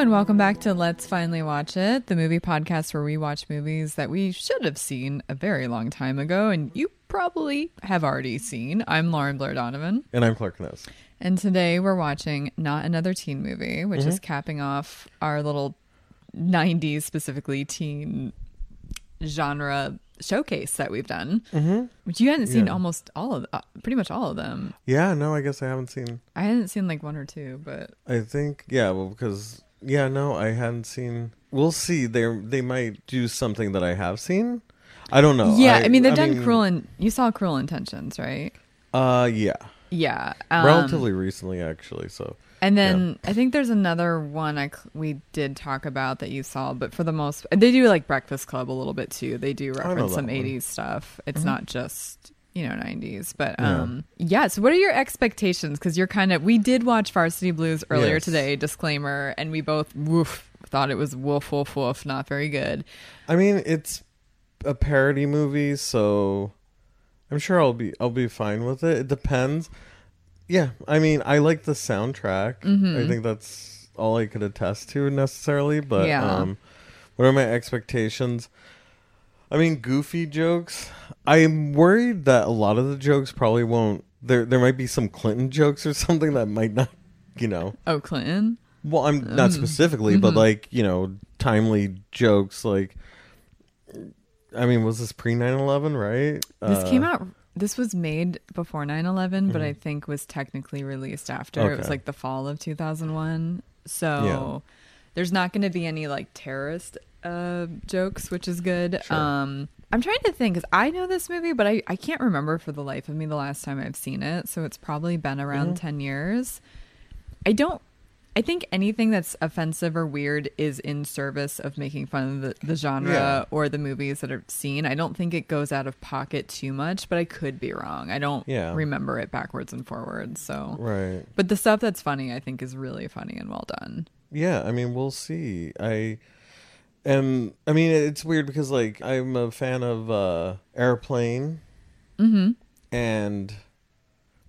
Hello and welcome back to Let's Finally Watch It, the movie podcast where we watch movies that we should have seen a very long time ago and you probably have already seen. I'm Lauren Blair Donovan. And I'm Clark Ness. And today we're watching Not Another Teen Movie, which is capping off our little 90s, specifically teen genre showcase that we've done, mm-hmm. which you hadn't seen Yeah. almost all of, uh, pretty much all of them. Yeah, no, I guess I haven't seen. I hadn't seen like one or two, but I think yeah, well, because yeah, no, I hadn't seen. We'll see. They they might do something that I have seen. I don't know. yeah, I, mean they've done mean, Cruel and you saw Cruel Intentions, right? Uh, yeah, Yeah, um, relatively recently actually. So And then I think there's another one I cl- we did talk about that you saw, but for the most, they do like Breakfast Club a little bit too. They do reference some one. Mm-hmm. '80s stuff. It's not just you know '90s, but Yeah. um, yeah. So what are your expectations? Because you're kind of we did watch Varsity Blues earlier Yes. today. Disclaimer, and we both woof thought it was woof woof woof, not very good. I mean, it's a parody movie, so I'm sure I'll be I'll be fine with it. It depends. Yeah, I mean, I like the soundtrack. Mm-hmm. I think that's all I could attest to necessarily. But Yeah. um, what are my expectations? I mean, goofy jokes. I'm worried that a lot of the jokes probably won't. There, there might be some Clinton jokes or something that might not, you know. Oh, Clinton. Well, I'm Mm. not specifically, Mm-hmm. but like you know, timely jokes. Like, I mean, was this pre 9/11, right? This Uh, came out. This was made before 9-11, but I think was technically released after. It was Mm-hmm. Like the fall of 2001. So Yeah. there's not going to be any like terrorist uh, jokes, which is good. Sure. Um, I'm trying to think because I know this movie, but I, I can't remember for the life of me the last time I've seen it. So it's probably been around Mm-hmm. 10 years. I don't. I think anything that's offensive or weird is in service of making fun of the, the genre Yeah. or the movies that are seen. I don't think it goes out of pocket too much, but I could be wrong. I don't Yeah. remember it backwards and forwards. So, Right. but the stuff that's funny, I think, is really funny and well done. Yeah, I mean, we'll see. I am. I mean, it's weird because like I'm a fan of uh Airplane, Mm-hmm. and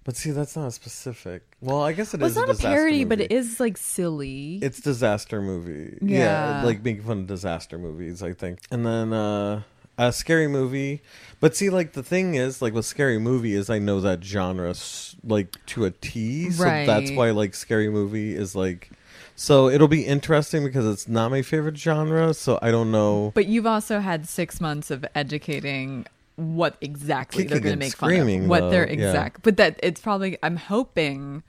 but see, that's not specific. Well, I guess it is. Well, it's not a disaster parody, but it is like silly. It's disaster movie. Yeah. like making fun of disaster movies, I think. And then uh a scary movie. But see like the thing is like with scary movie is I know that genre like to a T, so that's why like scary movie is like so it'll be interesting because it's not my favorite genre, so I don't know. But you've also had six months of educating what exactly they're going to make fun of. What though, they're yeah. exact. But that it's probably. I'm hoping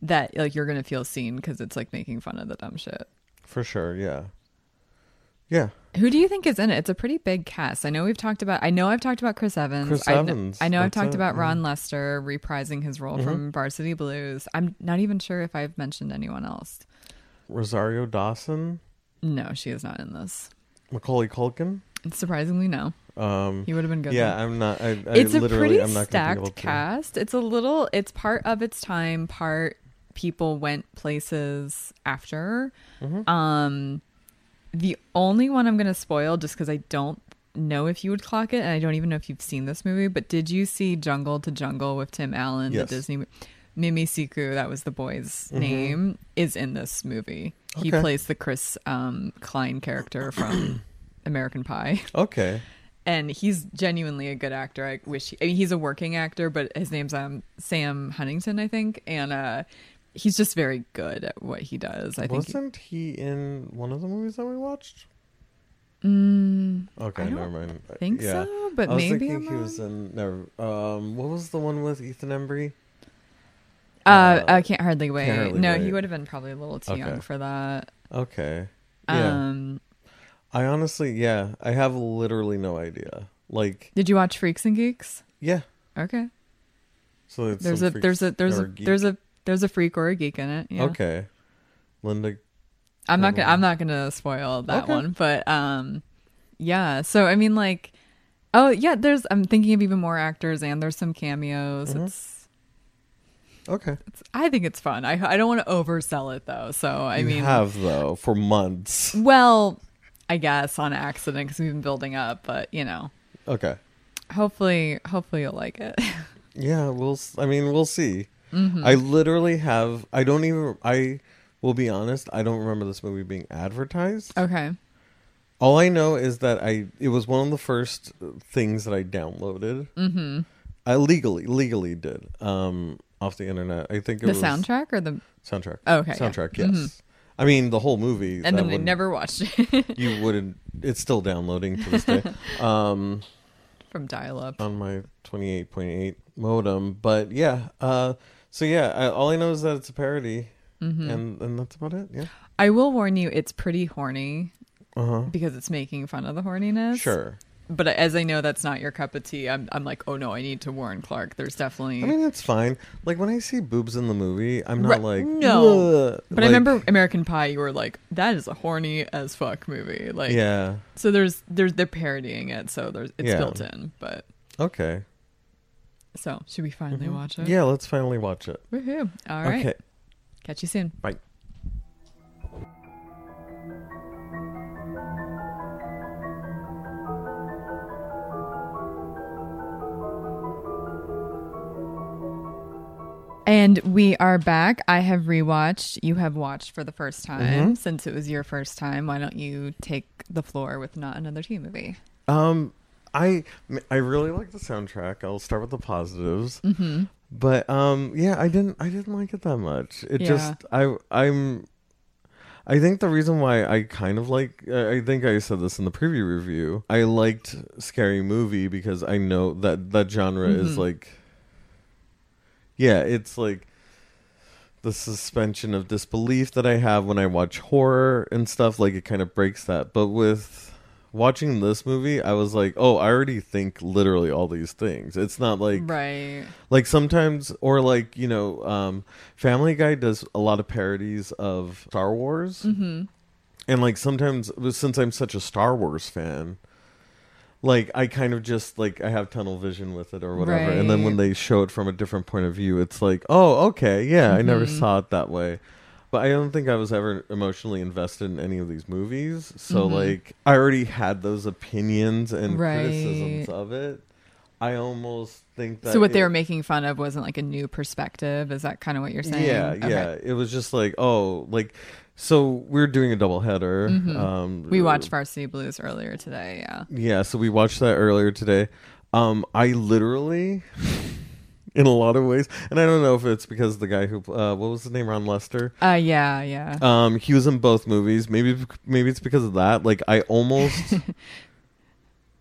that like you're going to feel seen because it's like making fun of the dumb shit. For sure, yeah. Yeah. Who do you think is in it? It's a pretty big cast. I know we've talked about. I know I've talked about Chris Evans. Chris I kn- Evans, I know I've talked it, about yeah. Ron Lester reprising his role mm-hmm. from Varsity Blues. I'm not even sure if I've mentioned anyone else. Rosario Dawson, No, she is not in this. Macaulay Culkin. Surprisingly, no. Um He would have been good. yeah, though. I'm not I, I it's a literally pretty I'm not gonna be able stacked cast. It's a little. It's part of its time. Part people went places after. Mm-hmm. Um, the only one I'm going to spoil just because I don't know if you would clock it, and I don't even know if you've seen this movie. But did you see Jungle to Jungle with Tim Allen, Yes. the Disney? Mimi Siku, that was the boy's name, is in this movie. He Mm-hmm. Plays the Chris um, Klein character from American Pie Okay. and he's genuinely a good actor. I wish he, I mean, he's a working actor, but his name's um Sam Huntington, I think, and uh, he's just very good at what he does. I think. Wasn't he in one of the movies that we watched? Mm, Okay, never mind. I think yeah. so, but I was maybe thinking he was in. Never. Um, what was the one with Ethan Embry? Uh, I can't hardly wait. Hardly no, he would have been probably a little too young for that. Okay. Yeah. Um, I honestly, yeah, I have literally no idea. Like, did you watch Freaks and Geeks? yeah. Okay. So it's There's a there's a there's a geek. there's a there's a freak or a geek in it. Yeah. Okay. Linda. I'm not gonna I'm not gonna spoil that Okay. one, but um yeah. So I mean like oh yeah, there's I'm thinking of even more actors and there's some cameos. Mhm. It's, Okay. it's I think it's fun. I I don't want to oversell it though. So I mean you mean have though for months. well, I guess on accident cuz we've been building up, but you know, Okay. hopefully hopefully you'll like it. Yeah, we'll. I mean, we'll see. Mhm. I literally have. I don't even. I will be honest. I don't remember this movie being advertised. Okay. All I know is that I it was one of the first things that I downloaded. Mm-hmm. I legally legally did um off the internet. I think it The was soundtrack or the soundtrack. Oh, okay, yeah. soundtrack. Yes. Mhm. I mean the whole movie. and then I never watched it You wouldn't. It's still downloading to this day. um, from dial up. on my twenty eight point eight modem, but yeah. Uh, so yeah, I, all I know is that it's a parody, Mm-hmm. and and that's about it. Yeah. I will warn you, it's pretty horny Uh huh. because it's making fun of the horniness. Sure. But as I know that's not your cup of tea, I'm I'm like, oh no, I need to warn Clark. There's definitely. I mean, it's fine. Like when I see boobs in the movie, I'm not Right, like no. "Ugh." but I Like, remember American Pie. You were like, that is a horny as fuck movie. Like, Yeah. So there's there's they're parodying it, so there's it's Yeah. built in. But Okay. so should we finally mm-hmm. watch it? Yeah. Let's finally watch it. Woohoo! All right. Okay. Catch you soon. Bye. And we are back. I have rewatched. You have watched for the first time Mhm. since it was your first time. Why don't you take the floor with not another teen movie? Um, I I really like the soundtrack. I'll start with the positives. Mm-hmm. But um, yeah, I didn't I didn't like it that much. It Yeah. just I I'm. I think the reason why I kind of like I I think I said this in the preview review. I liked scary movie because I know that that genre is Mhm. like yeah, it's like the suspension of disbelief that I have when I watch horror and stuff like it kind of breaks that. But with watching this movie, I was like, "Oh, I already think literally all these things." It's not like right. like sometimes or like you know um family guy does a lot of parodies of star wars Mm-hmm. and like sometimes since i'm such a star wars fan like i kind of just like i have tunnel vision with it or whatever and then when they show it from a different point of view it's like oh okay yeah i never Mhm. saw it that way but i don't think i was ever emotionally invested in any of these movies so Mhm. like i already had those opinions and Right. criticisms of it i almost think that So what it- they were making fun of wasn't like a new perspective. Is that kind of what you're saying? Yeah, Okay. yeah. It was just like, oh, like, so we are doing a double header. Mhm. Um, We watched Varsity Blues earlier today. Yeah. Yeah, so we watched that earlier today. Um, I literally, in a lot of ways, and I don't know if it's because the guy who, uh, what was his name, Ron Lester. Uh. Yeah. Yeah. Um, he was in both movies. Maybe, maybe it's because of that. Like, I almost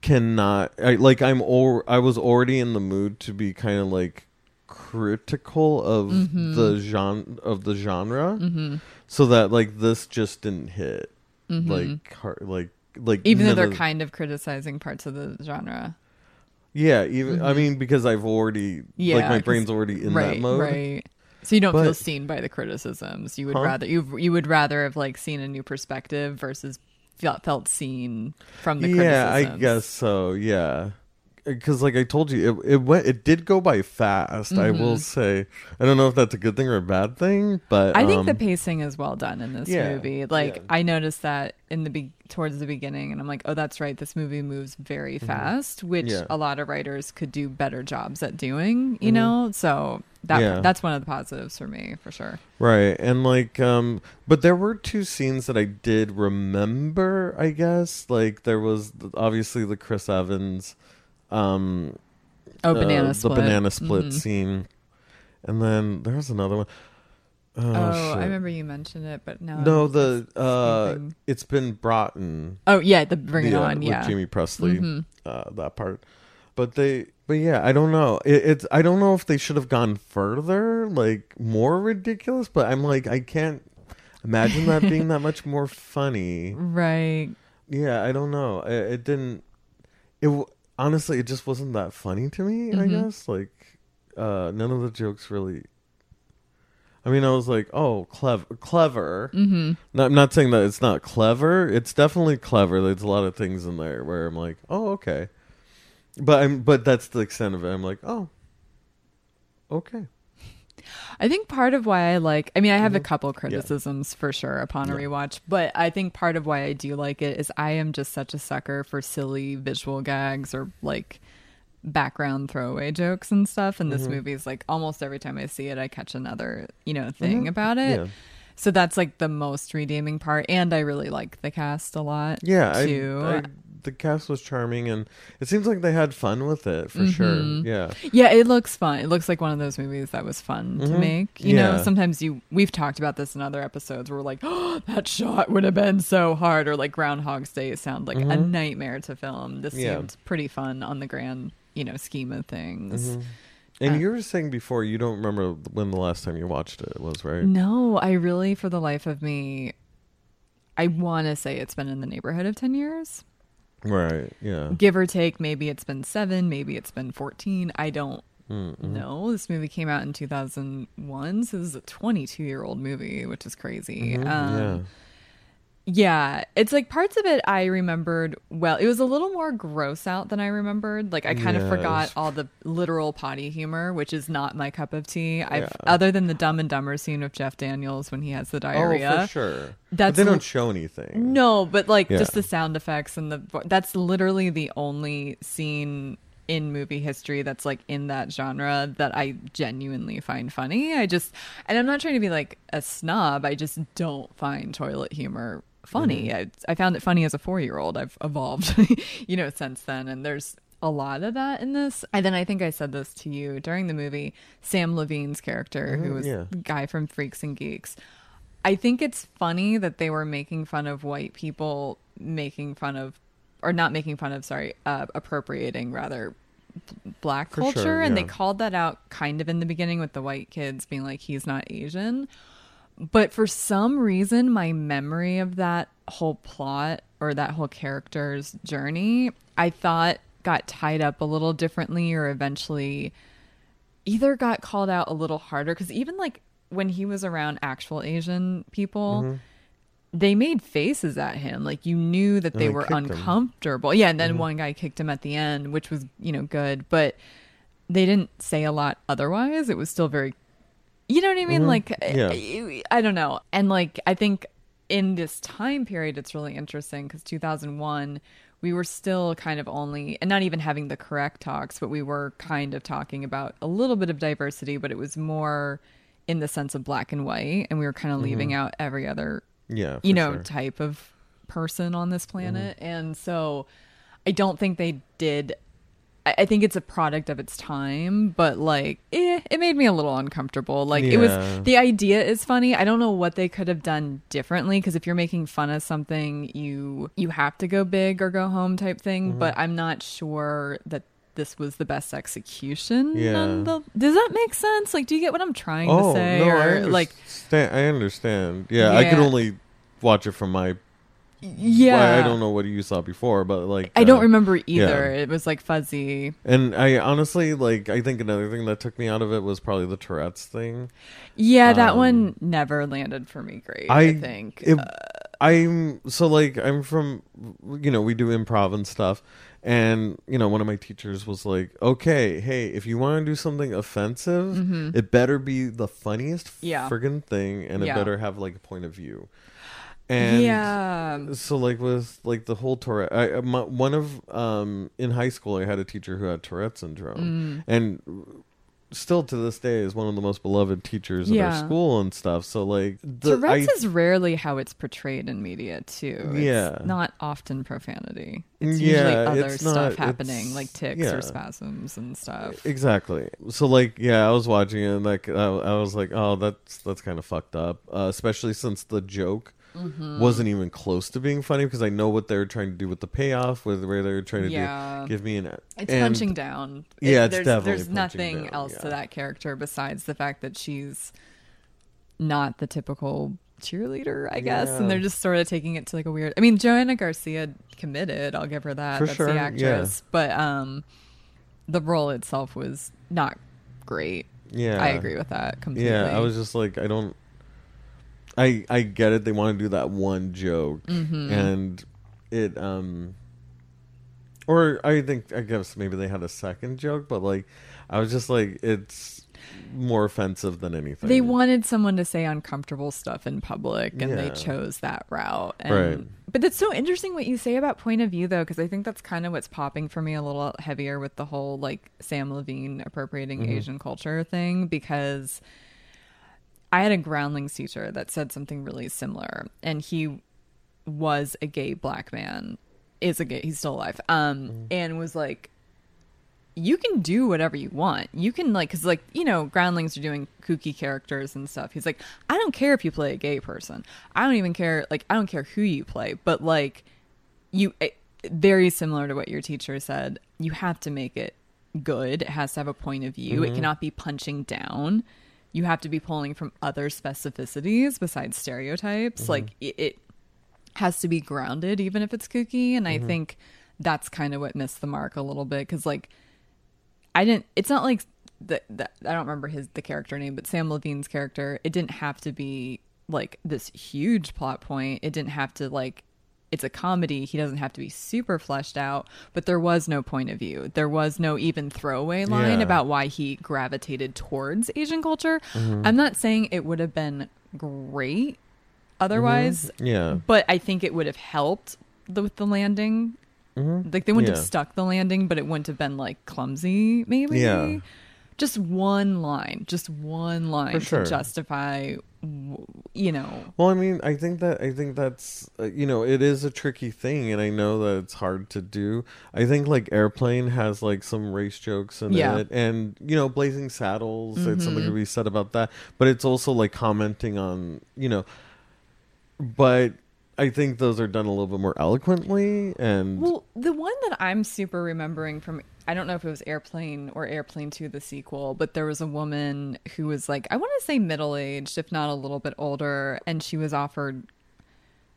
cannot. I like. I'm. Or, I was already in the mood to be kind of like critical of Mhm. the genre of the genre. mm-hmm. so that like this just didn't hit Mhm. like hard, like like Even though they're of- kind of criticizing parts of the genre. yeah even i Mhm. mean because i've already Yeah, like my brain's already in right. that mode Right. So you don't feel seen by the criticisms. You would Huh? rather you you would rather have like seen a new perspective versus felt felt seen from the yeah i guess so yeah because like i told you it, it went it did go by fast i will Mhm. say i don't know if that's a good thing or a bad thing but I think um, the pacing is well done in this yeah, movie. Like yeah. I noticed that in the be- towards the beginning, and I'm like, oh, that's right. This movie moves very fast, which Mm-hmm. Yeah. a lot of writers could do better jobs at doing. You Mhm. know, so that Yeah. that's one of the positives for me for sure. Right. And like um but there were two scenes that I did remember, I guess. Like there was obviously the Chris Evans um Oh, uh, banana the split. banana split Mhm. scene. And then there was another one. Oh, Oh. I remember you mentioned it, but now No, the uh it's been brought in oh yeah, the bring it the, uh, on, with yeah. Jaime Pressly Mhm. uh that part. But they but yeah, I don't know. It, it's I don't know if they should have gone further, like more ridiculous, but I'm like I can't imagine that being that much more funny. Right. Yeah, I don't know. It, it didn't. It honestly, it just wasn't that funny to me. I Mhm. guess like uh none of the jokes really. I mean, I was like, "Oh, clever, clever." Mm-hmm. No, I'm not saying that it's not clever. It's definitely clever. There's a lot of things in there where I'm like, "Oh, okay," but I'm but that's the extent of it. I'm like, "Oh, okay." I think part of why I like, I mean, I have a Mhm. couple criticisms for sure upon a Yeah. rewatch, but I think part of why I do like it is I am just such a sucker for silly visual gags or like background throwaway jokes and stuff. And this Mhm. movie is like almost every time I see it, I catch another, you know, thing Mhm. about it. Yeah. So that's like the most redeeming part, and I really like the cast a lot. Yeah, I. I, the cast was charming, and it seems like they had fun with it for sure. Mm-hmm. Yeah, Yeah, it looks fun. It looks like one of those movies that was fun to Mhm. make. You know, sometimes you we've talked about this in other episodes where we're like, oh, that shot would have been so hard, or like Groundhog's Day sound like a Mhm. nightmare to film. This Yeah. seemed pretty fun on the grand, you know, scheme of things. Mhm. And Uh, you were saying before you don't remember when the last time you watched it was, right? No, I really, for the life of me, I want to say it's been in the neighborhood of ten years. Right. Yeah. give or take maybe it's been seven maybe it's been 14 i don't Mm-hmm. know this movie came out in 2001 so this is a 22 year old movie which is crazy Mhm, um, yeah. Yeah it's like parts of it i remembered well it was a little more gross out than i remembered like i kind of forgot all the literal potty humor which is not my cup of tea i've Yeah. other than the dumb and dumber scene with jeff daniels when he has the diarrhea Oh, for sure. but they don't show anything. no, but like Yeah. just the sound effects and the that's literally the only scene in movie history that's like in that genre that I genuinely find funny. I just and I'm not trying to be like a snob. I just don't find toilet humor funny. Mm-hmm. I, I found it funny as a 4-year-old. I've evolved, you know, since then and there's a lot of that in this. And then I think I said this to you during the movie. Samm Levine's character, who Mhm, was yeah. the guy from Freaks and Geeks. I think it's funny that they were making fun of white people making fun of, or not making fun of, sorry, uh, appropriating rather black For culture. sure, And they called that out kind of in the beginning with the white kids being like, he's not Asian. But for some reason, my memory of that whole plot or that whole character's journey, I thought got tied up a little differently or eventually either got called out a little harder because even like when he was around actual Asian people, Mm-hmm. they made faces at him. Like you knew that they they were him. uncomfortable. Yeah, and then Mhm. one guy kicked him at the end, which was, you know, good. But they didn't say a lot otherwise. It was still very you know what I mean? Mhm. Like Yeah. I, I don't know. And like I think in this time period it's really interesting because 2001 we were still kind of only and not even having the correct talks but we were kind of talking about a little bit of diversity but it was more in the sense of black and white and we were kind of leaving out every other Yeah. you know sure. type of person on this planet and so i don't think they did I, think it's a product of its time but like eh, it made me a little uncomfortable like it was the idea is funny i don't know what they could have done differently because if you're making fun of something you you have to go big or go home type thing Mm-hmm. but i'm not sure that this was the best execution Yeah. nonethe- does that make sense like do you get what i'm trying Oh to say no, or I like. I understand. Yeah, I could only watch it from my. Yeah I, I don't know what you saw before, but like I don't uh, remember either. yeah. It was like fuzzy. And I honestly like. I think another thing that took me out of it was probably the Tourette's thing. Yeah, that Um, one never landed for me great. I, I- think. it- Uh, I'm so like I'm from you know we do improv and stuff and you know one of my teachers was like okay hey if you want to do something offensive it better be the funniest Mm-hmm. Yeah. friggin' thing and it Yeah. better have like a point of view and yeah. so like with like the whole Tourette I, my, one of um in high school I had a teacher who had Tourette syndrome Mm. and still to this day is one of the most beloved teachers at our school and stuff so like the, Tourette's I- is rarely how it's portrayed in media too. It's Yeah. not often profanity. It's Yeah, usually other stuff not- happening, like ticks yeah. or spasms and stuff. Exactly. So like, yeah, I was watching it, and like, I, I was like, oh, that's that's kind of fucked up. Uh, especially since the joke Mm-hmm. wasn't even close to being funny because I know what they were trying to do with the payoff, with where they were trying to Yeah. do, give me an. It's and- punching down. Yeah, it's there's, definitely There's nothing down, else to that character besides the fact that she's not the typical cheerleader, I guess. Yeah. And they're just sort of taking it to like a weird. I mean, Joanna Garcia committed. I'll give her that. For That's sure, the yeah. actress. But um, the role itself was not great. Yeah, I agree with that completely. Yeah, I was just like, I don't. I I get it. They want to do that one joke, Mm-hmm. and it um. Or I think I guess maybe they had a second joke, but like, I was just like, it's more offensive than anything. They wanted someone to say uncomfortable stuff in public, and they chose that route. And, Right. But it's so interesting what you say about point of view, though, because I think that's kind of what's popping for me a little heavier with the whole like Samm Levine appropriating Mm-hmm. Asian culture thing. Because I had a groundlings teacher that said something really similar, and he was a gay black man, is a gay, he's still alive, um, and was like, you can do whatever you want. You can like, cause like you know, groundlings are doing kooky characters and stuff. He's like, I don't care if you play a gay person. I don't even care. Like, I don't care who you play, but like, you eh, very similar to what your teacher said. You have to make it good. It has to have a point of view. It cannot be punching down. You have to be pulling from other specificities besides stereotypes. Mm-hmm. Like it, it has to be grounded, even if it's kooky. And I mm-hmm. think that's kind of what missed the mark a little bit because, like, I didn't. It's not like the, the I don't remember his the character name, but Samm Levine's character. It didn't have to be like this huge plot point. It didn't have to like. It's a comedy. He doesn't have to be super fleshed out, but there was no point of view. There was no even throwaway line Yeah. about why he gravitated towards Asian culture. Mm-hmm. I'm not saying it would have been great otherwise, Yeah. but I think it would have helped the, with the landing. Like they wouldn't Yeah. have stuck the landing, but it wouldn't have been like clumsy. Maybe. Yeah. Just one line, just one line sure. to justify, you know. Well, I mean, I think that I think that's uh, you know it is a tricky thing, and I know that it's hard to do. I think like Airplane has like some race jokes in Yeah. it, and you know Blazing Saddles, it's something Mhm. to be said about that. But it's also like commenting on you know, but I think those are done a little bit more eloquently, and Well, the one that I'm super remembering from I don't know if it was Airplane or Airplane 2 the sequel, but there was a woman who was like I want to say middle-aged if not a little bit older and she was offered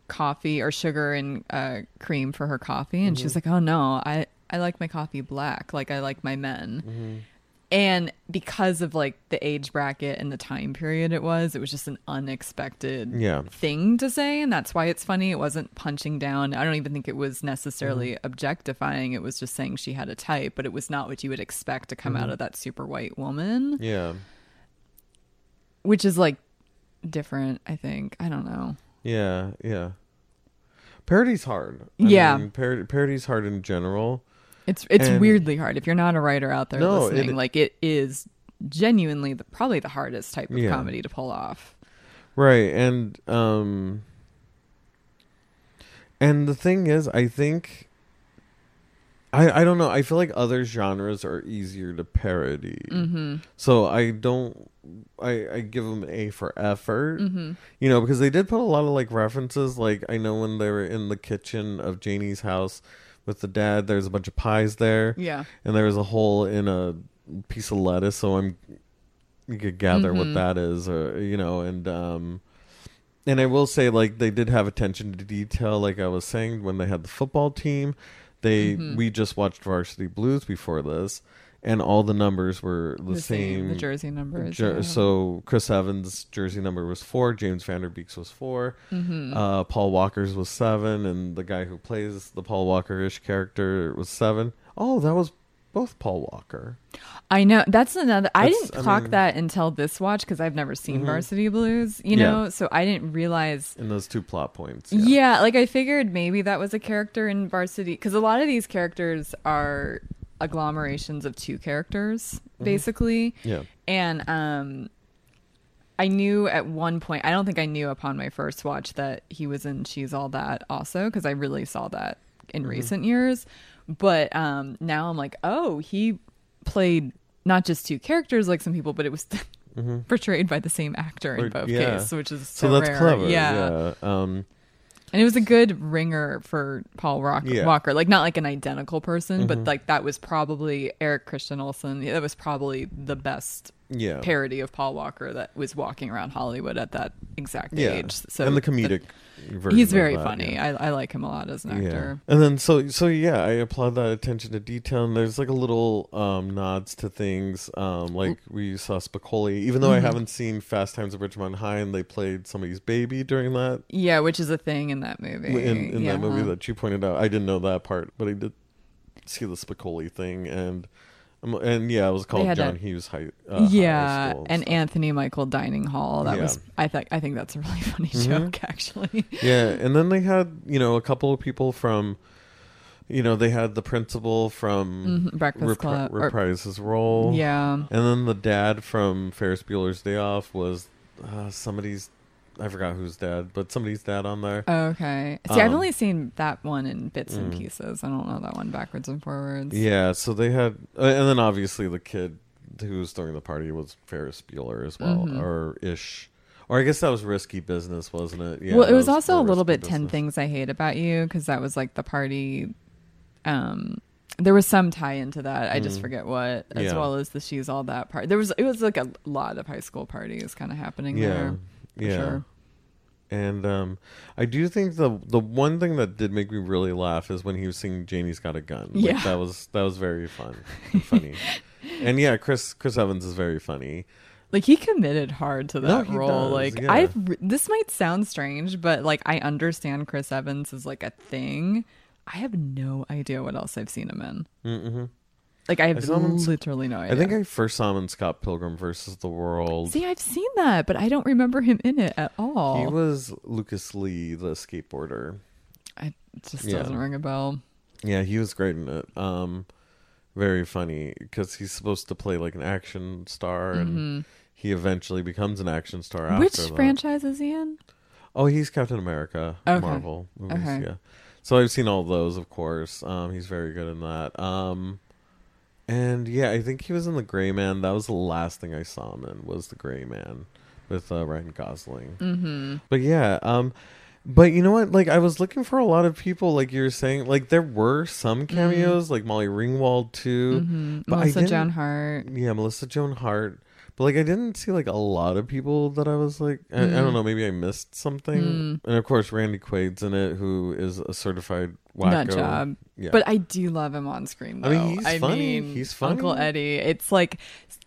coffee or sugar and uh, cream for her coffee and she was like, "Oh no, I I like my coffee black, like I like my men." And because of like the age bracket and the time period it was, it was just an unexpected Yeah. thing to say and that's why it's funny it wasn't punching down i don't even think it was necessarily Mm-hmm. objectifying it was just saying she had a type but it was not what you would expect to come Mm-hmm. out of that super white woman yeah, which is like different i think i don't know yeah, yeah. Parody's hard. Yeah. mean, par- parody's hard in general. It's it's And- weirdly hard if you're not a writer out there No, listening it- like it is genuinely the, probably the hardest type of Yeah. comedy to pull off Right, and um and the thing is I think I I don't know, I feel like other genres are easier to parody. mm-hmm So I don't I I give them an A for effort. mm-hmm You know, because they did put a lot of like references like I know when they were in the kitchen of Janie's house with the dad there's a bunch of pies there yeah and there was a hole in a piece of lettuce so i'm you could gather what Mhm. that is or you know and um and i will say like they did have attention to detail like i was saying when they had the football team they Mhm. we just watched varsity blues before this and all the numbers were the, same, the jersey numbers Jer- yeah. so chris evans jersey number was four james van der beek's was 4 Mhm. uh, Paul Walker's was seven, and the guy who plays the Paul Walker-ish character was seven. Oh, that was both Paul Walker. I know that's another. I That's- didn't I mean- that until this watch because I've never seen Mhm. Varsity Blues. You Yeah. know, so I didn't realize. in those two plot points. Yeah. like I figured maybe that was a character in Varsity because a lot of these characters are agglomerations of two characters, Mm-hmm. basically. yeah, And um, I knew at one point. I don't think I knew upon my first watch that he was in She's All That also because I really saw that in Mm-hmm. recent years. But um, now I'm like, oh, he played not just two characters like some people, but it was portrayed by the same actor in both yeah. cases, which is so, so, that's rare. clever. Yeah. Yeah, um, and it was a good ringer for Paul Rock- Yeah. Mm-hmm. Walker. Like not like an identical person, but like that was probably Eric Christian Olsen. That was probably the best yeah, parody of Paul Walker that was walking around Hollywood at that exact yeah. age. So and the comedic version. he's very that, funny. yeah. I, I like him a lot as an actor. And then so so yeah, I applaud that attention to detail. And there's like a little um, nods to things. Um, like we saw Spicoli, even though I Mhm. haven't seen Fast Times at Ridgemont High, and they played somebody's baby during that Yeah, which is a thing in that movie. in, in that movie that you pointed out. I didn't know that part, but I did see the Spicoli thing, and and yeah, it was called John a- Hughes High. Uh, yeah, School and stuff. Anthony Michael Dining Hall. That Yeah. was I think I think that's a really funny Mhm. joke actually. yeah, and then they had you know a couple of people from. You know, they had the principal from Mhm, Breakfast repri- Club. or- reprise his role. yeah. And then the dad from Ferris Bueller's Day Off was uh, somebody's. I forgot who's dad, but somebody's dad on there. Okay. See, I've Um, only seen that one in bits and Mm. pieces. I don't know that one backwards and forwards. Yeah, so they had, uh, and then obviously the kid who was throwing the party was Ferris Bueller as well, Mhm. or ish, or I guess that was Risky Business, wasn't it? Yeah. well, it that was also a little bit 10 things I hate about you because that was like the party. Um, there was some tie into that. I just Mm. forget what, as Yeah. well as the she's all that part. There was, it was like a lot of high school parties kind of happening Yeah, there. Yeah. sure. And um, I do think the the one thing that did make me really laugh is when he was singing "Janie's Got a Gun." Like, Yeah. that was that was very fun, and funny. and yeah, Chris Chris Evans is very funny. Like he committed hard to that he role. does, like yeah. I, this might sound strange, but like I understand Chris Evans is like a thing. I have no idea what else I've seen him in. Mm-hmm. Like I have I him literally no idea. I think I first saw him in Scott Pilgrim versus the World. see. I've seen that, but I don't remember him in it at all. He was Lucas Lee, the skateboarder. I it just Yeah. doesn't ring a bell. Yeah, he was great in it. Um, very funny because he's supposed to play like an action star, and he eventually becomes an action star. After Mm-hmm. Which that. franchise is he in? Oh, he's Captain America, Okay. Marvel movies. Okay. Yeah, so I've seen all those, of course. Um, he's very good in that. Um, and yeah, I think he was in the Gray Man. That was the last thing I saw him in. Was the Gray Man with uh, Ryan Gosling. Mm-hmm. But yeah, um, but you know what? Like I was looking for a lot of people, like you were saying, like there were some cameos, like Molly Ringwald too. Mm-hmm. But Melissa Joan Hart. Yeah, Melissa Joan Hart. But like I didn't see like a lot of people that I was like I, I Mm. don't know maybe I missed something. And of course Randy Quaid's in it, who is a certified wacko. Nut job. Yeah, But I do love him on screen though. I mean, he's funny. mean, He's funny. Uncle Eddie. It's like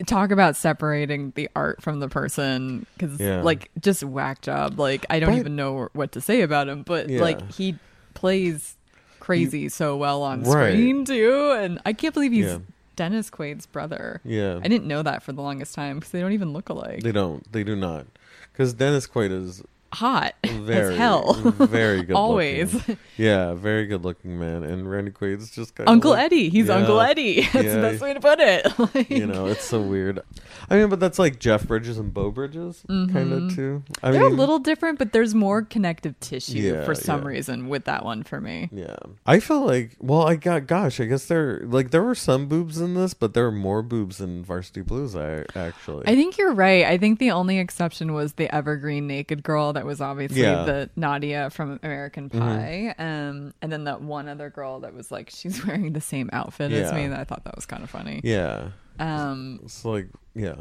talk about separating the art from the person because Yeah. like just whack job. Like I don't But- even know what to say about him, but Yeah. like he plays crazy so well on Right. screen too, and I can't believe he's Yeah. Dennis Quaid's brother. yeah, I didn't know that for the longest time because they don't even look alike. they don't. They do not. Because Dennis Quaid is Hot very as hell. very good. Always. looking. yeah, very good looking man. And Randy Quaid's just kind Uncle like, Eddie. He's Yeah. Uncle Eddie. That's Yeah. the best way to put it. Like- you know, it's so weird. I mean, but that's like Jeff Bridges and Beau Bridges, kind of too. I Mm-hmm. They're mean, a little different, but there's more connective tissue Yeah, for some reason with that one for me. Yeah, I feel like. Well, I got. Gosh, I guess there. Like there were some boobs in this, but there were more boobs in Varsity Blues. I actually. I think you're right. I think the only exception was the evergreen naked girl that was obviously Yeah. Mm-hmm. the Nadia from American Pie. Um, and then that one other girl that was like, she's wearing the same outfit as me. And I thought that was kind of funny. yeah, Um, it's like yeah,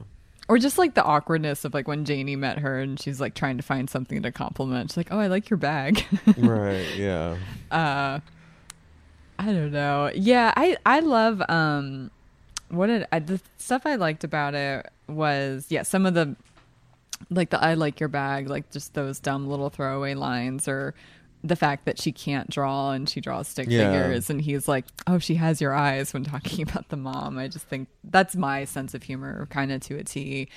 or just like the awkwardness of like when Janie met her and she's like trying to find something to compliment. She's like, oh, I like your bag. right, yeah, uh i don't know yeah i i love um what did I, the stuff i liked about it was yeah some of the like the i like your bag like just those dumb little throwaway lines or the fact that she can't draw and she draws stick Yeah. figures and he's like oh she has your eyes when talking about the mom i just think that's my sense of humor kind of to a t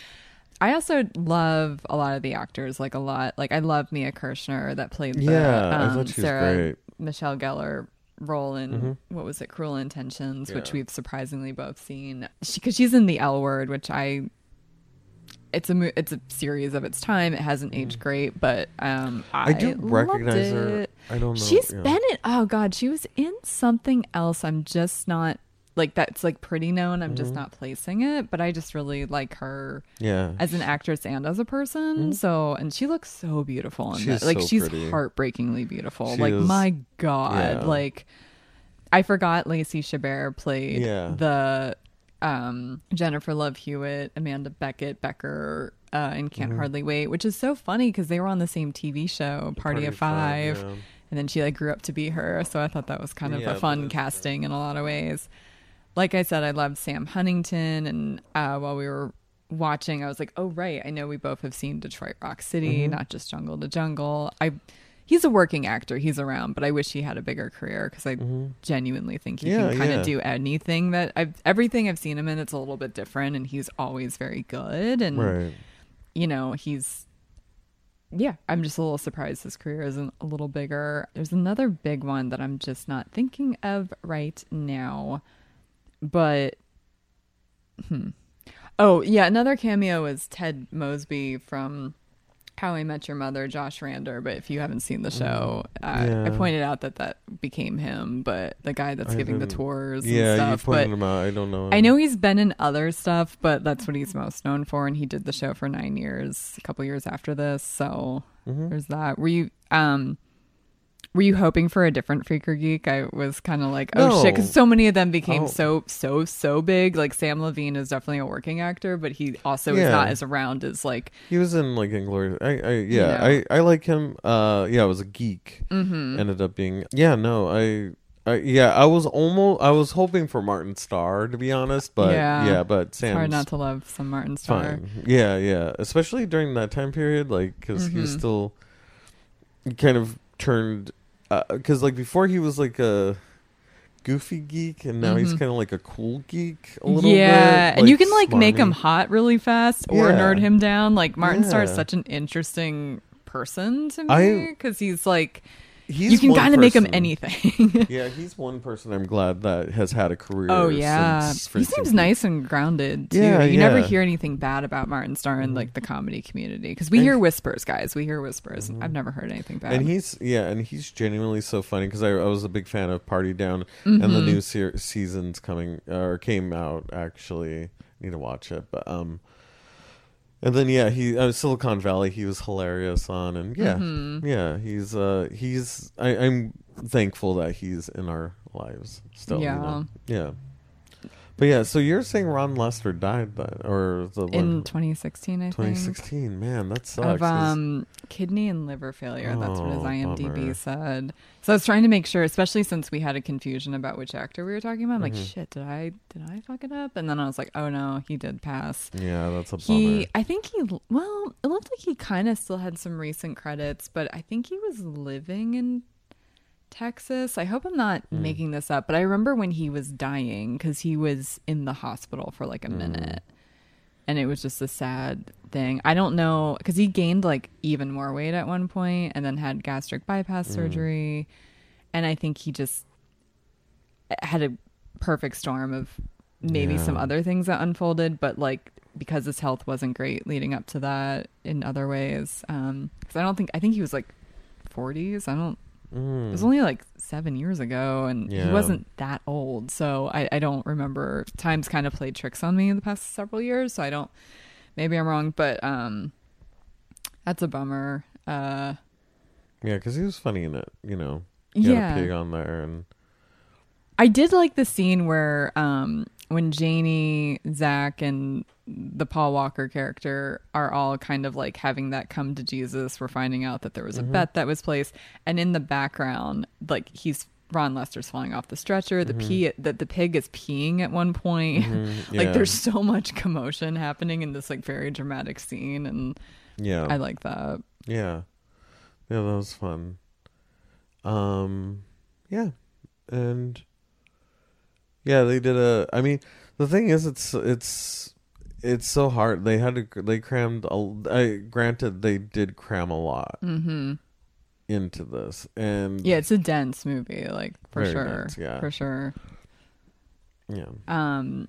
I also love a lot of the actors, like a lot. Like I love Mia Kirshner that played the Yeah, um, thought she was Sarah great. Michelle Gellar role in Mm-hmm. what was it, Cruel Intentions, which we've surprisingly both seen. Because she's in the L Word, which I. It's a mo- it's a series of its time. It hasn't aged great, but um, I, Mm-hmm. I do recognize her. I don't know. She's yeah. been in. Oh God, she was in something else. I'm just not like that's like pretty known. I'm Mm-hmm. just not placing it, but I just really like her Yeah, as an actress and as a person. So, and she looks so beautiful in that. Like so she's pretty. heartbreakingly beautiful. She like is- my god, yeah. like I forgot Lacey Chabert played Yeah. the um Jennifer Love Hewitt, Amanda Beckett Becker uh in Can't Mm-hmm. Hardly Wait, which is so funny because they were on the same TV show, Party, of Five. yeah. And then she like grew up to be her, so I thought that was kind of Yeah, a fun casting in a lot of ways. Like I said, I loved Sam Huntington, and uh, while we were watching, I was like, "Oh right, I know we both have seen Detroit Rock City, Mm-hmm. not just Jungle to Jungle." I he's a working actor, he's around, but I wish he had a bigger career because I genuinely think he Mm-hmm. Yeah, can kind yeah. of do anything that I've everything I've seen him in. It's a little bit different, and he's always very good. And Right. you know, he's yeah, I'm just a little surprised his career isn't a little bigger. There's another big one that I'm just not thinking of right now. But hmm. Oh, yeah, another cameo is Ted Mosby from How I Met Your Mother, Josh Radnor. But if you haven't seen the show, uh, I Mm. Pointed out that that became him, but the guy that's I giving the tours Yeah, and you stuff. pointed him out. I don't know. I know he's been in other stuff, but that's what he's most known for. And he did the show for nine years, a couple years after this. So Mhm. there's that. Were you um were you hoping for a different freaker geek? I was kind of like, oh shit, because so many of them became Oh. so so so big. Like Samm Levine is definitely a working actor, but he also is not as around as like He was in like Inglourious. I, I yeah, You know. I I like him. Uh, yeah, I was a geek. mhm. Ended up being yeah. No, I. I, yeah, I was almost. I was hoping for Martin Starr to be honest, but Yeah. yeah, but Sam hard not to love some Martin Starr. fine. Yeah, yeah, especially during that time period, like because he was Mhm. still kind of turned because like before he was like a goofy geek, and now he's Mhm. kind of like a cool geek a little yeah, bit. and you can like make him hot really fast or Yeah. nerd him down. Like Martin Starr is such an interesting person to me because he's like He's you can kind of make him anything. Yeah, he's one person I'm glad that has had a career. oh yeah, since he seems nice and grounded too. Yeah, you never hear anything bad about Martin Starr in Mhm. like the comedy community because we And- hear whispers, guys. We hear whispers. Mhm. I've never heard anything bad. And he's yeah, and he's genuinely so funny because I, I was a big fan of Party Down, and the Mhm. new se- season's coming or came out actually. Need to watch it, but um, and then yeah, he uh, Silicon Valley. He was hilarious on, and yeah, Mhm. yeah, he's uh he's I, I'm thankful that he's in our lives still. you know? yeah. But yeah, so you're saying Ron Lester died, but or the in one- 2016, I think. 2016. Man, that sucks. of um kidney and liver failure. That's what his Oh, IMDb bummer. said. So I was trying to make sure, especially since we had a confusion about which actor we were talking about. I'm like, Mhm. shit, did I did I fuck it up? And then I was like, oh no, he did pass. yeah, that's a bummer. He, I think he, well, it looked like he kind of still had some recent credits, but I think he was living in Texas. I hope I'm not Mm. making this up, but I remember when he was dying because he was in the hospital for like a Mm. minute. And it was just a sad thing. I don't know because he gained like even more weight at one point and then had gastric bypass Mm. surgery. And I think he just had a perfect storm of maybe some other things that unfolded, but like because his health wasn't great leading up to that in other ways. Um, because I don't think I think he was like 40s. I don't. Mm. It was only like seven years ago, and he wasn't that old. So I, I don't remember. Times kind of played tricks on me in the past several years. So I don't. Maybe I'm wrong, but um, that's a bummer. Uh, Yeah, because he was funny in it. You know, he had yeah. a pig on there, and I did like the scene where um when Janie, Zach, and the Paul Walker character are all kind of like having that come to Jesus. We're finding out that there was a Mhm. bet that was placed, and in the background, like he's Ron Lester's falling off the stretcher. The Mhm. pee that the pig is peeing at one point. Mhm, like yeah. there's so much commotion happening in this like very dramatic scene, and yeah, I like that. yeah, yeah, that was fun. Um, yeah, and yeah, they did a. I mean, the thing is, it's it's it's so hard. They had to. They crammed. A, I granted, they did cram a lot hmm into this, and Yeah, it's a dense movie, like for sure, dense, yeah. for sure. yeah. Um,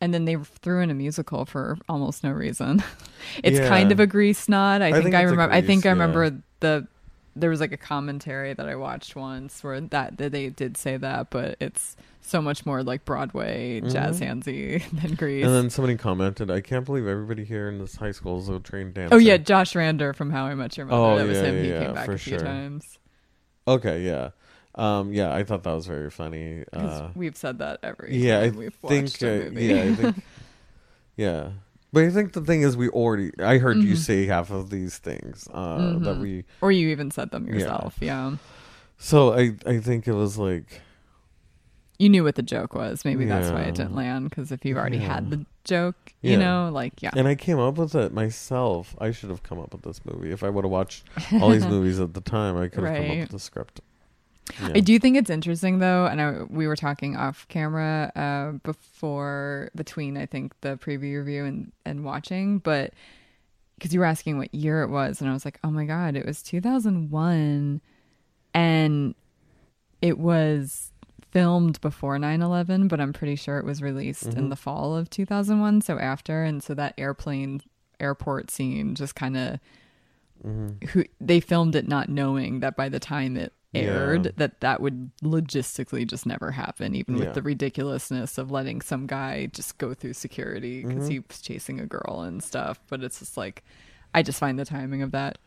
and then they threw in a musical for almost no reason. it's Yeah. kind of a grease nod. I, I think, think I remember. I think Grease, I yeah. remember the there was like a commentary that I watched once where that, that they did say that, but it's so much more like Broadway jazz Mhm. handsy than Grease. And then somebody commented, "I can't believe everybody here in this high school is a trained dancer." oh yeah, Josh Radnor from How I Met Your Mother. Oh, that was yeah, him. He yeah, came back for a few sure. times. Okay, yeah, um, yeah. I thought that was very funny. Uh, we've said that every yeah, I we've think, watched a uh, yeah, I think, yeah. But I think the thing is, we already. I heard you Mhm. say half of these things uh, that Mhm. we. or you even said them yourself. yeah. So I, I think it was like, you knew what the joke was. Maybe that's why Yeah. it didn't land because if you already had the joke, you know, like yeah, and I came up with it myself. I should have come up with this movie if I would have watched all these movies at the time. I could have come up with the script. Yeah. I do think it's interesting though, and I, we were talking off camera uh, before between I think the preview review and and watching, but because you were asking what year it was, and I was like, oh my god, it was 2001, and it was filmed before 9-11 but i'm pretty sure it was released in Mhm. the fall of 2001 so after and so that airplane airport scene just kind of who they filmed it not knowing that by the time it aired Yeah. that that would logistically just never happen even with the ridiculousness of letting some guy just go through security Mm-hmm. because he was chasing a girl and stuff but it's just like i just find the timing of that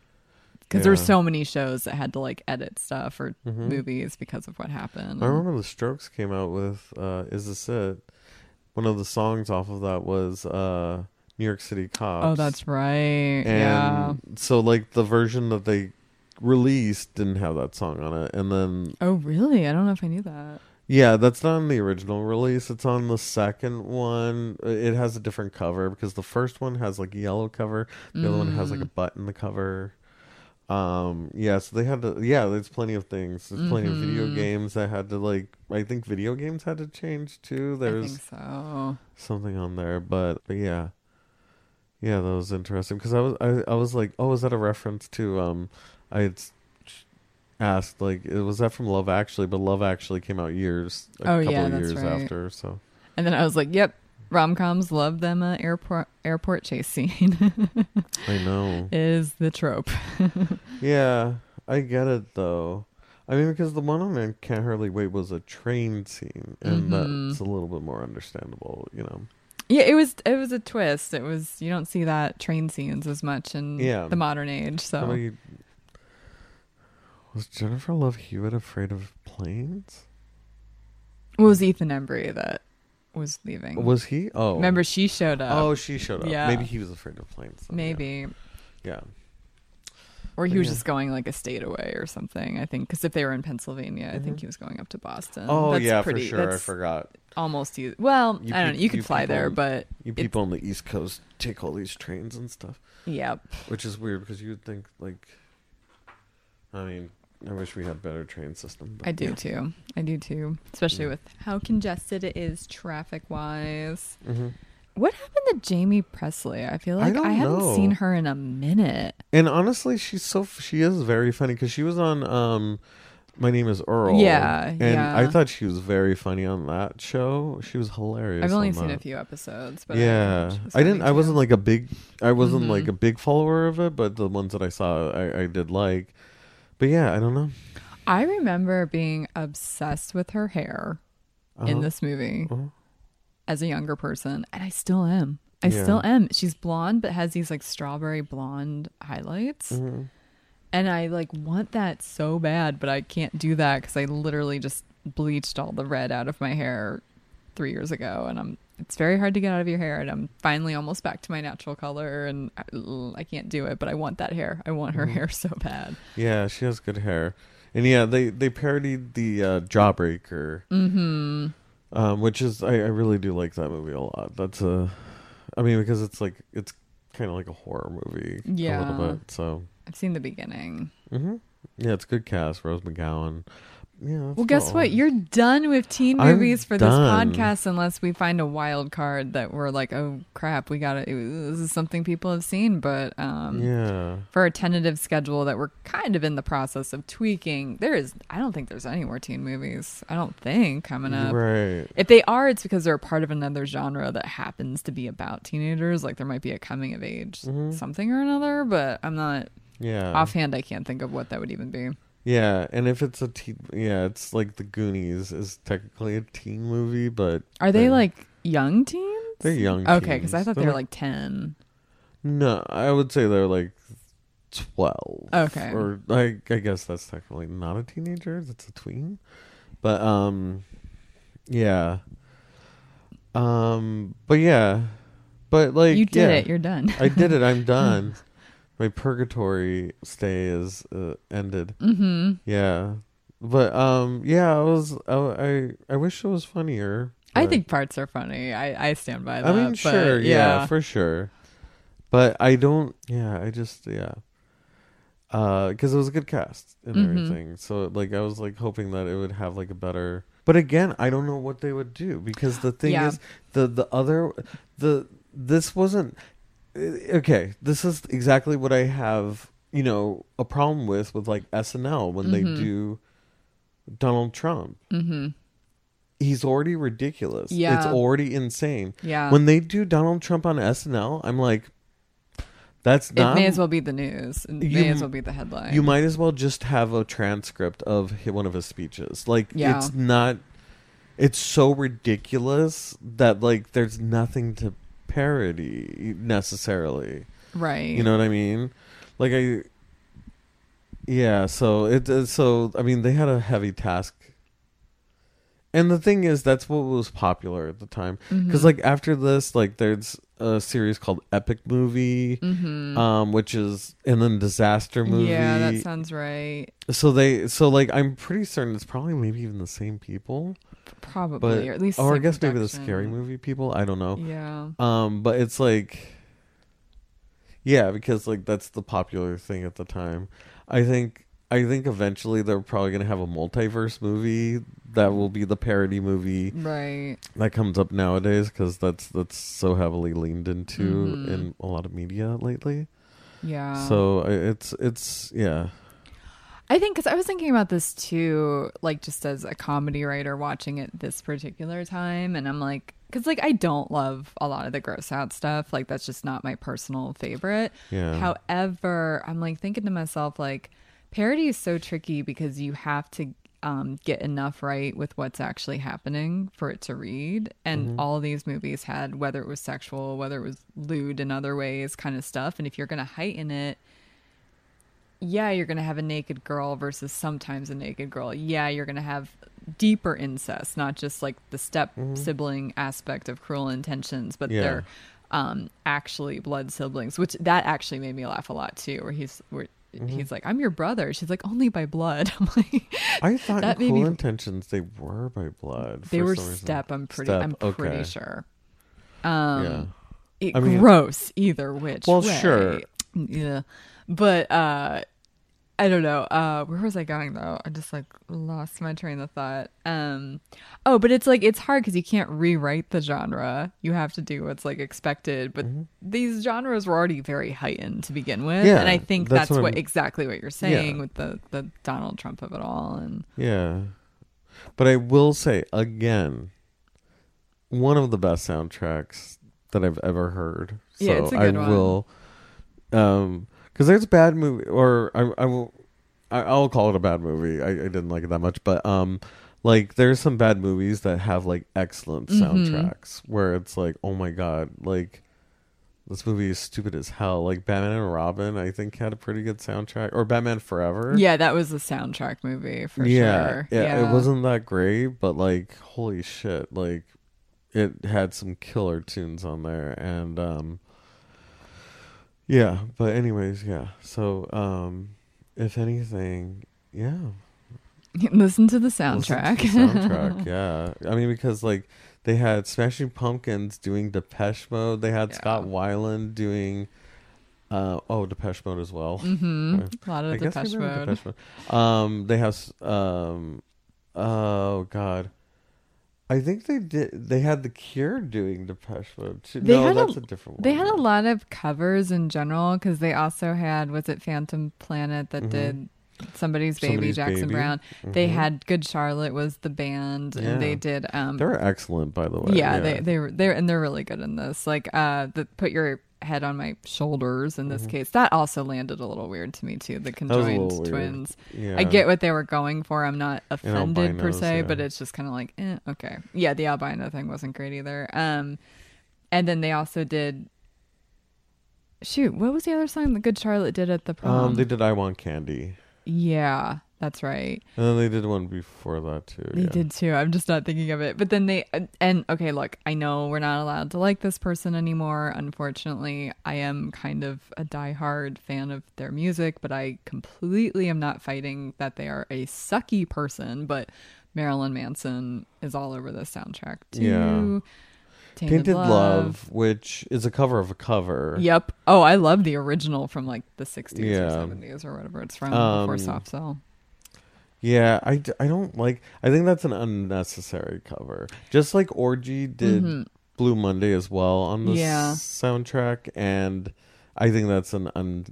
because there were so many shows that had to like edit stuff or movies because of what happened Mm-hmm. I remember the Strokes came out with uh, "Is This It." One of the songs off of that was uh, "New York City Cops." oh that's right and yeah so like the version that they released didn't have that song on it, and then oh really i don't know if i knew that yeah, that's not on the original release. It's on the second one. It has a different cover because the first one has like a yellow cover. The other one has like a Mm. butt in the cover. Um, yeah, so they had to. Yeah, there's plenty of things. There's plenty of video Mhm. games that had to like. I think video games had to change too. i There's think so something on there, but but yeah, yeah, that was interesting because I was I, I was like, oh, is that a reference to um, I had asked like, it was that from Love Actually, but Love Actually came out years, a Oh, couple yeah, of years right. after, so And then I was like, "Yep, rom coms love them. Uh, airport airport chase scene I know, is the trope." yeah, I get it though. I mean, because the one on I Can't Hardly Wait was a train scene, and Mhm. that's a little bit more understandable, you know. yeah, it was it was a twist. It was you don't see that train scenes as much in Yeah. the modern age. So you- was Jennifer Love Hewitt afraid of planes? it was Ethan Embry that was leaving. Was he? Oh, Remember, she showed up. Oh, she showed up. Yeah. Maybe he was afraid of planes. yeah. maybe, Yeah. or he But was yeah. just going like a state away or something. I think because if they were in Pennsylvania, I think mm-hmm. he was going up to Boston. Oh That's yeah, pretty, for sure. I That's forgot. almost well. You I don't peop- know. You could you fly there, but You It's- people on the East Coast take all these trains and stuff, yep. which is weird because you would think like, I mean, I wish we had better train system. I do yeah. too. I do too. Especially Yeah. with how congested it is traffic wise. Mhm. What happened to Jaime Pressly? I feel like I, don't haven't know. seen her in a minute. And honestly, she's so she is very funny because she was on um, My Name Is Earl. Yeah, and yeah. I thought she was very funny on that show. She was hilarious. I've only on seen that. a few episodes, but yeah was i didn't funny i wasn't like a big i wasn't Mhm. like a big follower of it but the ones that i saw i, I did like but yeah i don't know I remember being obsessed with her hair in Uh-huh. this movie Uh-huh. as a younger person, and I still am. I Yeah. still am. She's blonde, but has these like strawberry blonde highlights. Mhm. And I like want that so bad, but I can't do that because I literally just bleached all the red out of my hair three years ago, and I'm. It's very hard to get out of your hair, and I'm finally almost back to my natural color, and I, I can't do it. But I want that hair. I want her Mhm. hair so bad. yeah she has good hair and yeah they they parodied the uh jawbreaker Mm-hmm. um which is I, I really do like that movie a lot that's a i mean because it's like it's kind of like a horror movie yeah a little bit so I've seen the beginning. hmm yeah it's good cast rose mcgowan yeah Well, guess what? You're done with teen I'm movies for done. this podcast unless we find a wild card that we're like, oh crap, we got to This is something people have seen, but um, yeah for a tentative schedule that we're kind of in the process of tweaking, there is. I don't think there's any more teen movies. I don't think coming up. right If they are, it's because they're a part of another genre that happens to be about teenagers. Like there might be a coming of age Mhm. something or another, but I'm not yeah offhand. I can't think of what that would even be. Yeah, and if it's a teen, yeah, it's like the Goonies is technically a teen movie, but Are they like young teens? they're young. Okay, because I thought they were like ten. no, I would say they're like twelve. Okay. or I I guess that's technically not a teenager; it's a tween. But um, yeah, um, but yeah, but like you did yeah, it. You're done. I did it. I'm done. My purgatory stay is uh, ended. mm-hmm. Yeah, but um, yeah, I was I I, I wish it was funnier. I think parts are funny. I I stand by that. I mean, sure, yeah. yeah. for sure. But I don't. Yeah, I just yeah. Uh, because it was a good cast and Mhm. everything. So like, I was like hoping that it would have like a better. But again, I don't know what they would do because the thing Yeah. is the the other the this wasn't okay. This is exactly what I have. You know, a problem with with like SNL when they Mhm. do Donald Trump. Mm-hmm. He's already ridiculous. Yeah. It's already insane Yeah. when they do Donald Trump on SNL, I'm like, That's It may as well be the news. It You- may as well be the headline. You might as well just have a transcript of one of his speeches. Like Yeah. it's not. It's so ridiculous that like there's nothing to parody necessarily. right. You know what I mean? Like I. Yeah. So it. uh, So I mean, they had a heavy task. And the thing is, that's what was popular at the time. Because Mhm. like after this, like there's a series called Epic Movie, Mhm. um, which is and then Disaster Movie. Yeah, that sounds right. So they, so like, I'm pretty certain it's probably maybe even the same people, Probably, but or at least. or I guess maybe the scary movie people. I don't know. Yeah. Um, but it's like, yeah, because like that's the popular thing at the time. I think, I think eventually they're probably gonna have a multiverse movie that will be the parody movie Right. that comes up nowadays because that's that's so heavily leaned into Mhm. in a lot of media lately. Yeah. So it's it's yeah. I think because I was thinking about this too, like just as a comedy writer watching it this particular time, and I'm like, because like I don't love a lot of the gross out stuff. Like that's just not my personal favorite. Yeah. However, I'm like thinking to myself, like parody is so tricky because you have to um, get enough right with what's actually happening for it to read. And Mm-hmm. all these movies had, whether it was sexual, whether it was lewd in other ways, kind of stuff. And if you're going to heighten it, yeah, you're going to have a naked girl versus sometimes a naked girl. Yeah, you're going to have deeper incest, not just like the step sibling aspect of cruel intentions, but Mm-hmm. Yeah. they're um, actually blood siblings, which that actually made me laugh a lot too, where he's, where Mm-hmm. he's like, I'm your brother. She's like, only by blood. I'm like, I thought That in Cool me- Intentions they were by blood. they were step. I'm pretty, Step, I'm pretty okay. sure. Um, yeah. it, I mean- gross either which Well, way. sure. yeah but uh i don't know uh where was i going though i just like lost my train of thought um oh but it's like it's hard because you can't rewrite the genre you have to do what's like expected but these genres were already very heightened to begin with Mm-hmm. Yeah, and i think that's that's, what what, exactly what you're saying Yeah. with the the donald trump of it all and Yeah. But I will say again, one of the best soundtracks that I've ever heard. So Yeah, it's a I good one. will um cuz there's a bad movie or I I will I, I'll call it a bad movie. I, I didn't like it that much, but um like there's some bad movies that have like excellent Mhm. soundtracks where it's like, "Oh my god, like this movie is stupid as hell." Like Batman and Robin, I think had a pretty good soundtrack or Batman Forever. yeah that was a soundtrack movie for yeah, sure yeah, it wasn't that great, but like, holy shit, like, it had some killer tunes on there, and um, yeah. But anyways, yeah. So, um, if anything, yeah, listen to the listen to soundtrack the soundtrack, yeah. I mean, because like they had Smashing Pumpkins doing Depeche Mode, they had Yeah. Scott Weiland doing. Uh, oh, Depeche Mode as well. hmm a lot of I Depeche Mode. Depeche Mode. Um, they have um, oh god, I think they did. They had the Cure doing Depeche Mode. Too. They no, had a- that's a, different one. They had a lot of covers in general because they also had was it Phantom Planet that Mhm. did Somebody's Baby Somebody's Jackson Baby. Browne. They Mhm. had Good Charlotte was the band Yeah. and they did um they're excellent, by the way. yeah, they they were they're and they're really good in this. Like uh the put your head on my shoulders in this case. That also landed a little weird to me too. The Mm-hmm. conjoined twins. Yeah. I get what they were going for. I'm not offended per se, yeah. but it's just kind of like, eh, okay. Yeah, the albino thing wasn't great either. Um, and then they also did. Shoot, what was the other song that Good Charlotte did at the prom? Um, they did "I Want Candy," yeah, that's right. and then they did one before that too. They yeah. did too. I'm just not thinking of it. But then they and okay, look, I know we're not allowed to like this person anymore. Unfortunately, I am kind of a diehard fan of their music, but I completely am not fighting that they are a sucky person. But Marilyn Manson is all over the soundtrack too. Yeah. Tainted, Tainted Love. Love. which is a cover of a cover. Yep. Oh, I love the original from like the 60s Yeah. or 70s or whatever it's from Um, before Soft Cell. Yeah, I, I don't like. I think that's an unnecessary cover. Just like Orgy did Mhm. Blue Monday as well on the Yeah. soundtrack, and I think that's an un,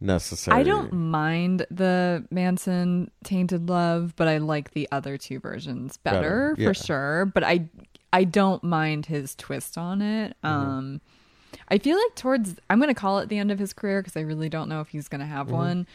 unnecessary. I don't mind the Manson Tainted Love, but I like the other two versions better, Better, yeah. for sure. But I I don't mind his twist on it. Mm-hmm. Um I feel like towards I'm going to call it the end of his career because I really don't know if he's going to have Mm-hmm. one.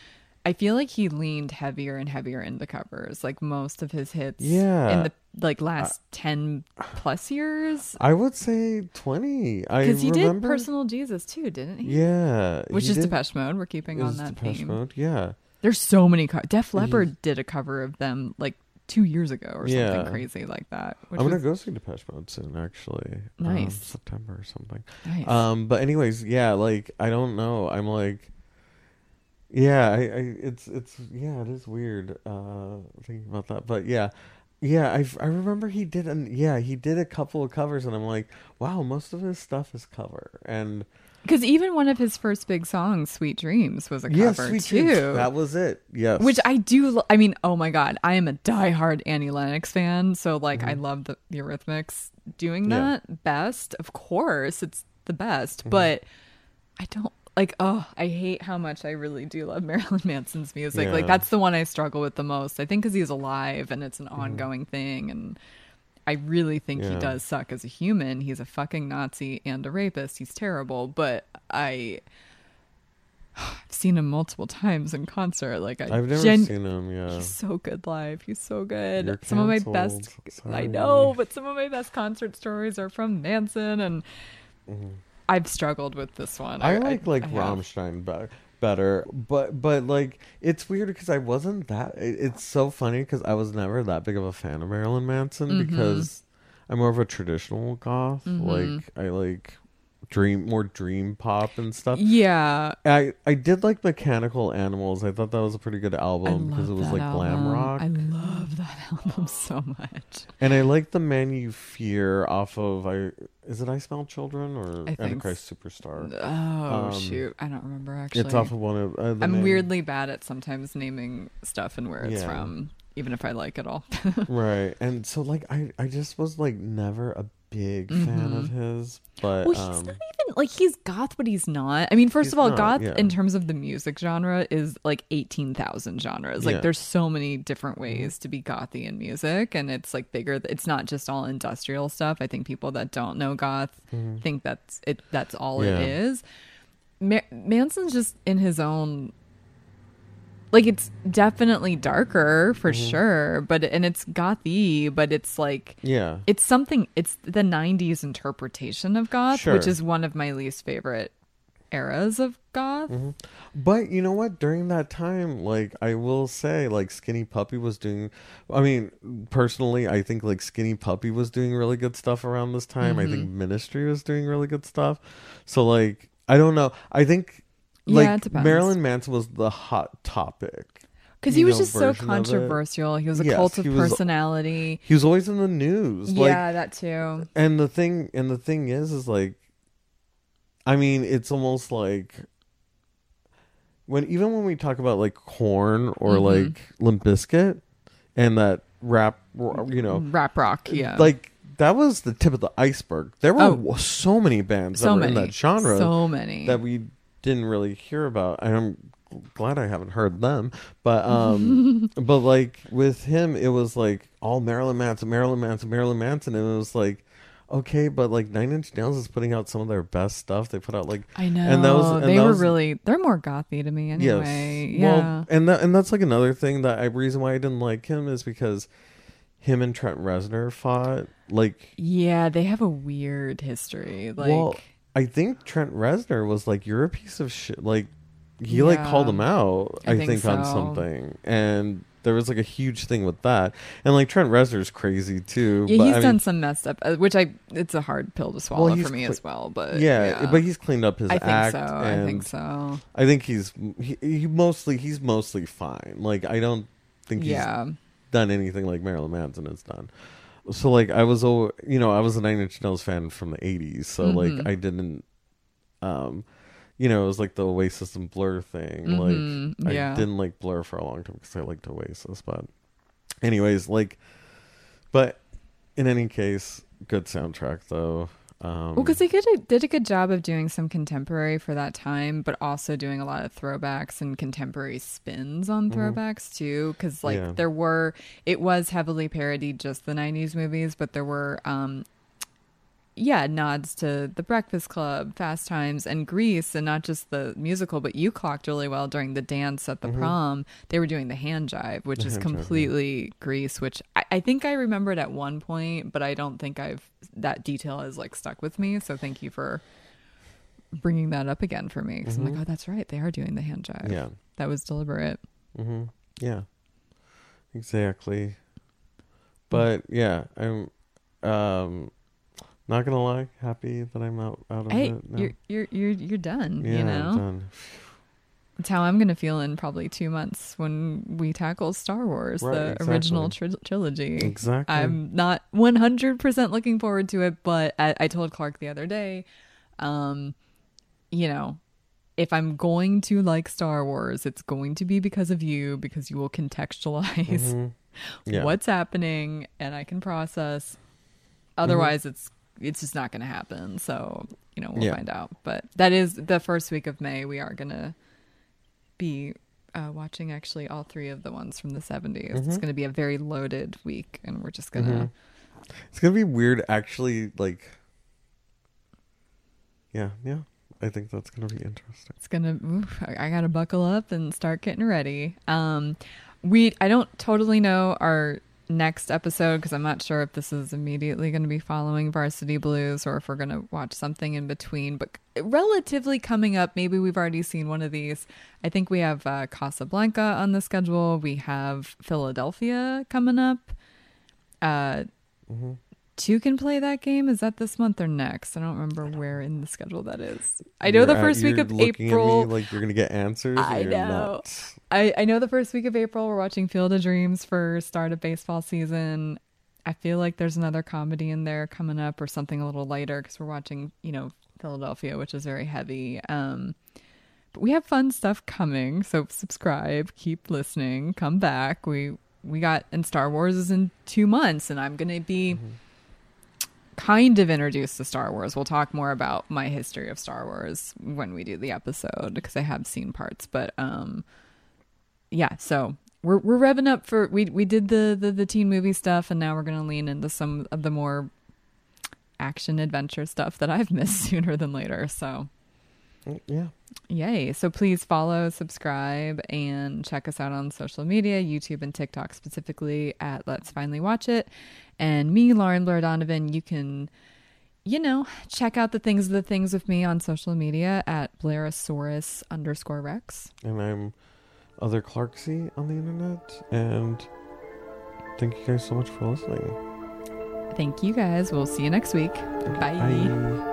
I feel like he leaned heavier and heavier into covers. Like most of his hits, Yeah. in the like last ten plus years, I would say twenty. Because he did "Personal Jesus" too, didn't he? Yeah, Which he is did- Depeche Mode. We're keeping on that Depeche theme. Mode. Yeah, There's so many. Co- Def Leppard did a cover of them like two years ago or Yeah. something crazy like that. Which I'm gonna was go see Depeche Mode soon. Actually, Um, Nice. September or something. nice. Um, but anyways, yeah, like I don't know. I'm like, yeah, I, I it's it's yeah, it is weird uh thinking about that. But yeah, yeah, I I remember he did an yeah he did a couple of covers, and I'm like, wow, most of his stuff is cover, and Because even one of his first big songs, "Sweet Dreams," was a yeah, cover Sweet too. Dreams, that was it. Yes, Which I do. lo- I mean, oh my god, I am a diehard Annie Lennox fan. So like, I love the, the Eurythmics doing Mm-hmm. Yeah. that best. Of course, it's the best. Mm-hmm. But I don't like. Oh, I hate how much I really do love Marilyn Manson's music. Like that's the one I struggle with the most. I think because he's alive and it's an Mm-hmm. ongoing thing and. I really think he does suck as a human. He's a fucking Nazi and a rapist. He's terrible, but I I've seen him multiple times in concert. Like I I've never gen- seen him. Yeah, He's so good live. He's so good. Some of my best I know, but some of my best concert stories are from Manson and I've struggled with this one. Mm-hmm. I like like I have. Rammstein better, better, but but like it's weird because I wasn't that. It, it's so funny because I was never that big of a fan of Marilyn Manson Mm-hmm. because I'm more of a traditional goth. Like I like dream more dream pop and stuff. Yeah. I I did like Mechanical Animals. I thought that was a pretty good album because it was like glam rock, I love that album so much. and I like the Man You Fear off of I. Is it I Smell Children or Antichrist Superstar? Oh Um, shoot, I don't remember actually. It's off of one of. Uh, the I'm Man- weirdly bad at sometimes naming stuff and where it's Yeah. from, even if I like it all. right and so like i i just was like never a big fan of his but Mm-hmm. Well, he's um not even like he's goth, but he's not. I mean, first of all, not, goth yeah. in terms of the music genre is like eighteen thousand genres. Like, Yeah. Mm-hmm. there's so many different ways to be gothy in music, and it's like bigger. It's not just all industrial stuff. I think people that don't know goth think that's it. That's all Mm-hmm. Yeah. it is. Ma- Manson's just in his own. Like it's definitely darker for Mm-hmm. sure, but and it's gothy, but it's like yeah it's something it's the 90s interpretation of goth Sure. which is one of my least favorite eras of goth Mm-hmm. but you know what during that time like i will say like skinny puppy was doing i mean personally i think like skinny puppy was doing really good stuff around this time i Mm-hmm. think ministry was doing really good stuff so like i don't know i think Yeah, like marilyn manson was the hot topic because he was know, just so version of it. controversial. He was a Yes, cult of he was- personality. He was always in the news like yeah that too. and the thing and the thing is is like i mean it's almost like when even when we talk about like Korn or Mm-hmm. like limp Bizkit and that rap you know rap rock yeah. like that was the tip of the iceberg. There were Oh. so many bands so that were many. in that genre so many. that we didn't really hear about i'm glad i haven't heard them but um but like with him it was like all marilyn manson marilyn manson marilyn manson and it was like okay but like nine inch nails is putting out some of their best stuff. They put out like i know. and that was and they that were was- really they're more gothy to me anyway. Yes. Yeah. Well and that and that's like another thing that i reason why i didn't like him is because him and trent reznor fought like yeah they have a weird history like well i think trent reznor was like you're a piece of shit like he like called him out I i, think think, on something and there was like a huge thing with that and like trent reznor's crazy too yeah but, he's I done mean, some messed up uh, which i it's a hard pill to swallow he's for me cle- as well but yeah, but he's cleaned up his I think act so. I think so. I think he's he, he mostly he's mostly fine like i don't think he's Yeah. done anything like Marilyn Manson has done. So like I was al- you know, I was a Nine Inch Nails fan from the 80s, so Mm-hmm. like I didn't um you know, it was like the Oasis and Blur thing. Mhm, Like yeah. I didn't like Blur for a long time because I liked Oasis, but anyways, like but in any case, good soundtrack though. Um Well, because they did a, did a good job of doing some contemporary for that time, but also doing a lot of throwbacks and contemporary spins on throwbacks too. Because like Yeah. there were, it was heavily parodied just the '90s movies, but there were um, yeah, nods to The Breakfast Club, Fast Times, and Grease, and not just the musical, but you clocked really well during the dance at the prom. They were doing the hand jive, which Mm-hmm. The is hand jive, yeah. completely Grease, which I, I think I remembered at one point, but I don't think I've that detail has like stuck with me. So thank you for bringing that up again for me because I'm like, oh, that's right, they are doing the hand jive. Mm-hmm. Yeah. that was deliberate. Mm-hmm. Yeah. Exactly. But yeah, I'm um not gonna lie, happy that I'm out out of Hey, it now. you're you're you're you're done. yeah, you I'm know, done. it's how I'm gonna feel in probably two months when we tackle Star Wars, Right, the original tri- trilogy. Exactly. I'm not 100% looking forward to it, but I, I told Clark the other day, um, you know, if I'm going to like Star Wars, it's going to be because of you, because you will contextualize Mhm. Yeah. what's happening and I can process. Otherwise, it's it's just not going to happen. So you know, we'll Yeah. find out. But that is the first week of May. We are going to be uh, watching actually all three of the ones from the 70s. It's Mhm. going to be a very loaded week, and we're just going to. Mhm. It's gonna be weird actually like Yeah, yeah. I think that's gonna be interesting. It's gonna. Oof, I, I gotta buckle up and start getting ready. Um, we. I don't totally know our next episode because I'm not sure if this is immediately going to be following Varsity Blues or if we're going to watch something in between. But relatively coming up, maybe we've already seen one of these. I think we have uh, Casablanca on the schedule. We have Philadelphia coming up. Uh, hmm two can play that game. Is that this month or next? I don't remember where in the schedule that is. I know the first week of April. like you're gonna get answers. I know. I, I know the first week of April we're watching Field of Dreams for start of baseball season. I feel like there's another comedy in there coming up or something a little lighter because we're watching, you know, Philadelphia, which is very heavy. Um, but we have fun stuff coming, so subscribe, keep listening, come back. We we got and Star Wars is in two months, and I'm gonna be kind of introduced to Star Wars. We'll talk more about my history of Star Wars when we do the episode because I have seen parts, but um yeah, so we're we're revving up for we we did the the, the teen movie stuff and now we're going to lean into some of the more action adventure stuff that I've missed sooner than later. So, Yeah. yay. So please follow, subscribe and check us out on social media, YouTube and TikTok specifically at Let's Finally Watch It. And me, Lauren Blair Donovan, you can you know, check out the things of the things with me on social media at Blairosaurus underscore Rex. And I'm other Clarksy on the internet. And thank you guys so much for listening. Thank you guys. We'll see you next week. Bye. Bye.